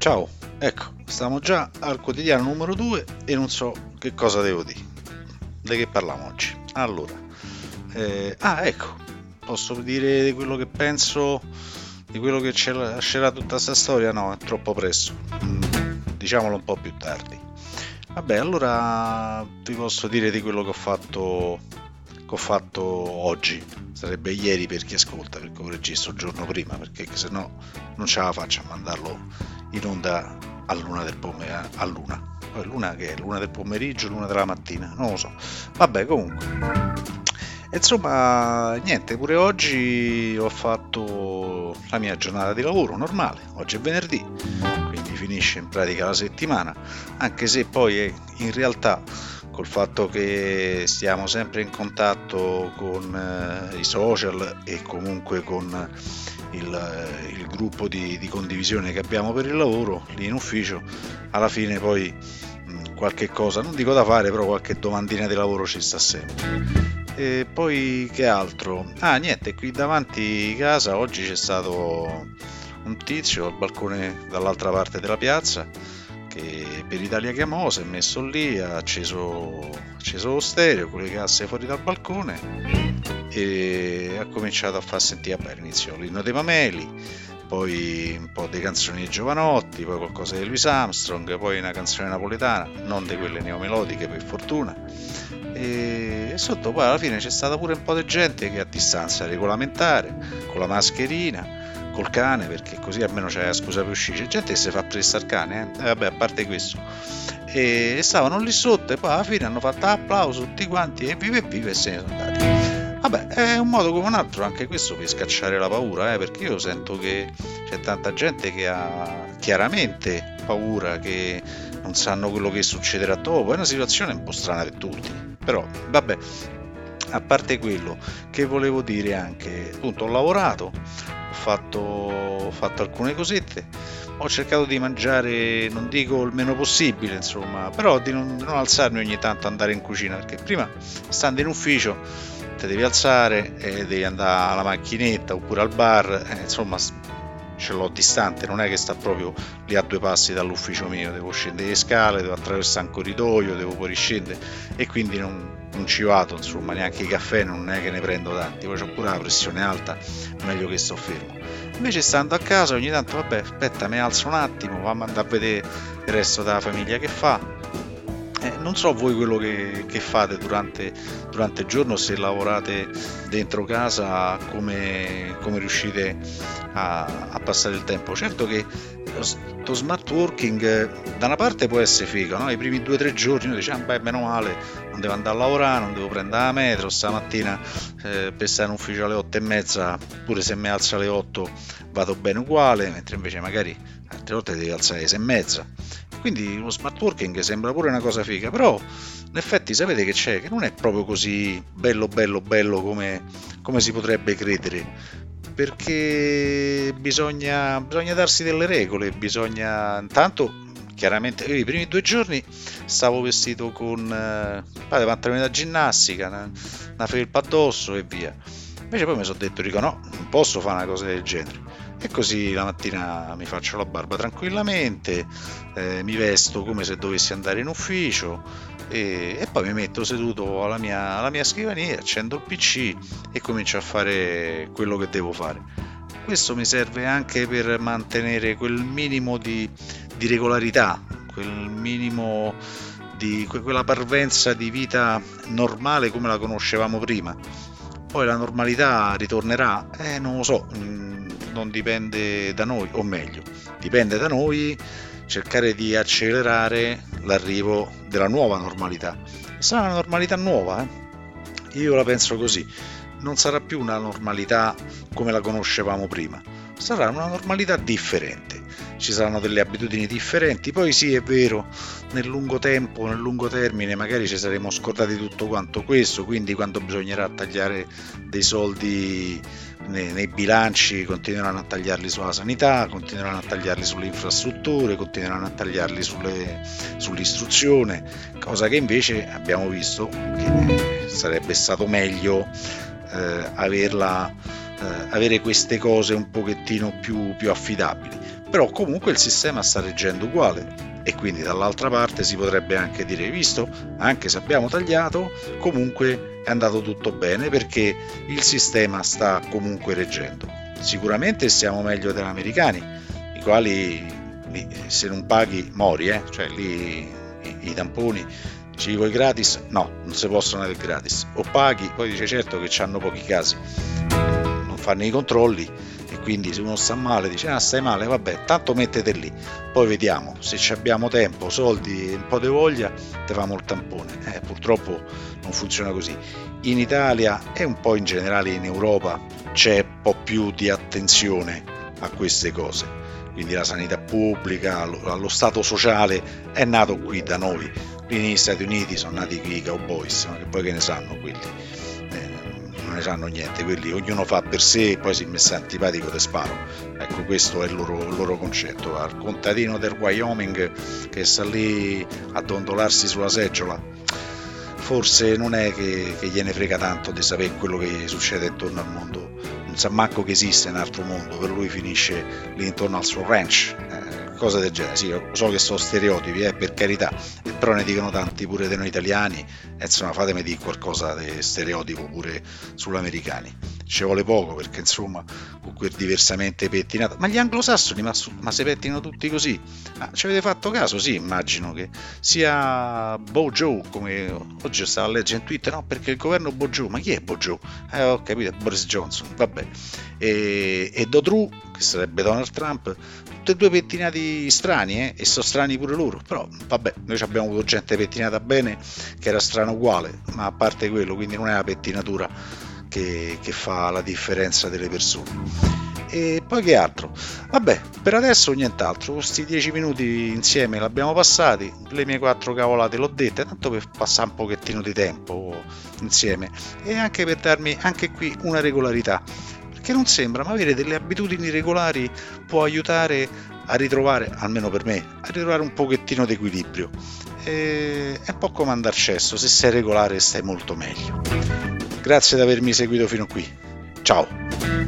Ciao, ecco, stiamo già al quotidiano numero 2 e non so che cosa devo dire. Di che parliamo oggi? Allora, eh, ah ecco, posso dire di quello che penso, di quello che ci lascerà tutta questa storia? No, è troppo presto. Mm, diciamolo un po' più tardi. Vabbè, allora vi posso dire di quello che ho fatto, che ho fatto oggi. Sarebbe ieri per chi ascolta, perché ho registro il giorno prima, perché se no non ce la faccio a mandarlo in onda a luna del pomeriggio, a luna. Luna che è? Luna del pomeriggio, luna della mattina, non lo so. Vabbè, comunque. Insomma, niente, pure oggi ho fatto la mia giornata di lavoro normale. Oggi è venerdì, quindi finisce in pratica la settimana, anche se poi in realtà col fatto che stiamo sempre in contatto con eh, i social e comunque con il, il gruppo di, di, condivisione che abbiamo per il lavoro lì in ufficio, alla fine poi mh, qualche cosa, non dico da fare, però qualche domandina di lavoro ci sta sempre. E poi che altro? Ah, niente, qui davanti casa oggi c'è stato un tizio al balcone dall'altra parte della piazza che per Italia chiamò, si è messo lì, ha acceso, acceso lo stereo con le casse fuori dal balcone e ha cominciato a far sentire bene, iniziò l'inno dei Mameli, poi un po' di canzoni di Giovanotti, poi qualcosa di Louis Armstrong, poi una canzone napoletana, non di quelle neomelodiche per fortuna. E sotto poi alla fine c'è stata pure un po' di gente che a distanza regolamentare, con la mascherina, col cane, perché così almeno c'è la scusa per uscire. C'è gente che si fa presa al cane, eh? vabbè, a parte questo. E stavano lì sotto e poi alla fine hanno fatto applauso tutti quanti e vive e vive e se ne sono andati. Vabbè, è un modo come un altro anche questo per scacciare la paura, eh, perché io sento che c'è tanta gente che ha chiaramente paura, che non sanno quello che succederà dopo. È una situazione un po' strana per tutti. Però, vabbè, a parte quello, che volevo dire anche, appunto, ho lavorato, ho fatto, ho fatto alcune cosette, ho cercato di mangiare, non dico il meno possibile, insomma, però di non, non alzarmi ogni tanto andare in cucina, perché prima, stando in ufficio, te devi alzare e devi andare alla macchinetta oppure al bar, eh, insomma ce l'ho distante, non è che sta proprio lì a due passi dall'ufficio mio, devo scendere le scale, devo attraversare un corridoio, devo poi riscendere e quindi non, non ci vado, insomma, neanche i caffè non è che ne prendo tanti, poi ho pure la pressione alta, meglio che sto fermo. Invece stando a casa ogni tanto, vabbè, aspetta, mi alzo un attimo, andare a vedere il resto della famiglia che fa, eh, non so voi quello che, che fate durante, durante, il giorno, se lavorate dentro casa, come, come riuscite a, a, passare il tempo. Certo che lo smart working da una parte può essere figo, no? i primi due o tre giorni noi diciamo, beh, meno male, non devo andare a lavorare, non devo prendere la metro, stamattina eh, per stare in ufficio alle otto e mezza, pure se mi alzo alle 8 vado bene uguale, mentre invece magari altre volte devi alzare alle sei e mezza. Quindi lo smart working sembra pure una cosa figa, però in effetti sapete che c'è, che non è proprio così bello bello bello come, come si potrebbe credere, perché bisogna, bisogna darsi delle regole, bisogna intanto chiaramente io i primi due giorni stavo vestito con eh, pantaloni da ginnastica, una, una felpa addosso e via. Invece poi mi sono detto, dico no, non posso fare una cosa del genere e così la mattina mi faccio la barba tranquillamente, eh, mi vesto come se dovessi andare in ufficio e, e poi mi metto seduto alla mia, alla mia, scrivania, accendo il PC e comincio a fare quello che devo fare. Questo mi serve anche per mantenere quel minimo di, di regolarità, quel minimo di quella parvenza di vita normale come la conoscevamo prima. Poi la normalità ritornerà? Eh, non lo so, mm, non dipende da noi, o meglio, dipende da noi cercare di accelerare l'arrivo della nuova normalità. sarà una normalità nuova, eh? io la penso così, non sarà più una normalità come la conoscevamo prima, sarà una normalità differente. Ci saranno delle abitudini differenti, poi sì è vero, nel lungo tempo, nel lungo termine magari ci saremo scordati tutto quanto questo, quindi quando bisognerà tagliare dei soldi nei, nei, bilanci continueranno a tagliarli sulla sanità, continueranno a tagliarli sulle infrastrutture, continueranno a tagliarli sulle, sull'istruzione, cosa che invece abbiamo visto che sarebbe stato meglio eh, averla, eh, avere queste cose un pochettino più, più affidabili. però comunque il sistema sta reggendo uguale e quindi dall'altra parte si potrebbe anche dire visto anche se abbiamo tagliato comunque è andato tutto bene perché il sistema sta comunque reggendo sicuramente siamo meglio degli americani i quali se non paghi mori eh? cioè lì i, i tamponi ci vuoi gratis? No, non si possono avere gratis. O paghi, poi dice certo che hanno pochi casi, non fanno i controlli quindi se uno sta male dice ah stai male, vabbè, tanto mettete lì, poi vediamo, se abbiamo tempo, soldi e un po' di voglia, te famo il tampone. Eh, purtroppo non funziona così. In Italia e un po' in generale in Europa c'è un po' più di attenzione a queste cose. Quindi la sanità pubblica, lo Stato sociale è nato qui da noi, negli Stati Uniti sono nati i cowboys, ma che poi che ne sanno quelli? Ne sanno niente, quelli ognuno fa per sé e poi si è messo antipatico te sparo. Ecco, questo è il loro, il loro concetto. Al contadino del Wyoming che sta lì a dondolarsi sulla seggiola, forse non è che, che gliene frega tanto di sapere quello che succede intorno al mondo. Non sa manco che esiste un altro mondo, per lui finisce lì intorno al suo ranch. Eh, cose del genere. Sì, so che sono stereotipi, eh, per carità, però ne dicono tanti pure di noi italiani, e insomma fatemi dire qualcosa di stereotipo pure sugli americani. Ci vuole poco perché insomma, con quel diversamente pettinato. Ma gli anglosassoni, ma, ma si pettinano tutti così? Ma ci avete fatto caso? Sì, immagino che sia Bojo, come oggi stava a leggere in Twitter, no, perché il governo Bojo, ma chi è Bojo? Eh, ho capito, Boris Johnson, vabbè. E, e Dodru, che sarebbe Donald Trump, tutti e due pettinati strani, eh? e sono strani pure loro, però vabbè, noi abbiamo avuto gente pettinata bene che era strana uguale, ma a parte quello, quindi non è la pettinatura che, che fa la differenza delle persone. E poi che altro? Vabbè, per adesso nient'altro, questi dieci minuti insieme l'abbiamo passati, le mie quattro cavolate l'ho dette, tanto per passare un pochettino di tempo insieme e anche per darmi anche qui una regolarità che non sembra, ma avere delle abitudini regolari può aiutare a ritrovare, almeno per me, a ritrovare un pochettino di equilibrio. È un po' come andare cesso, se sei regolare stai molto meglio. Grazie di avermi seguito fino qui. Ciao!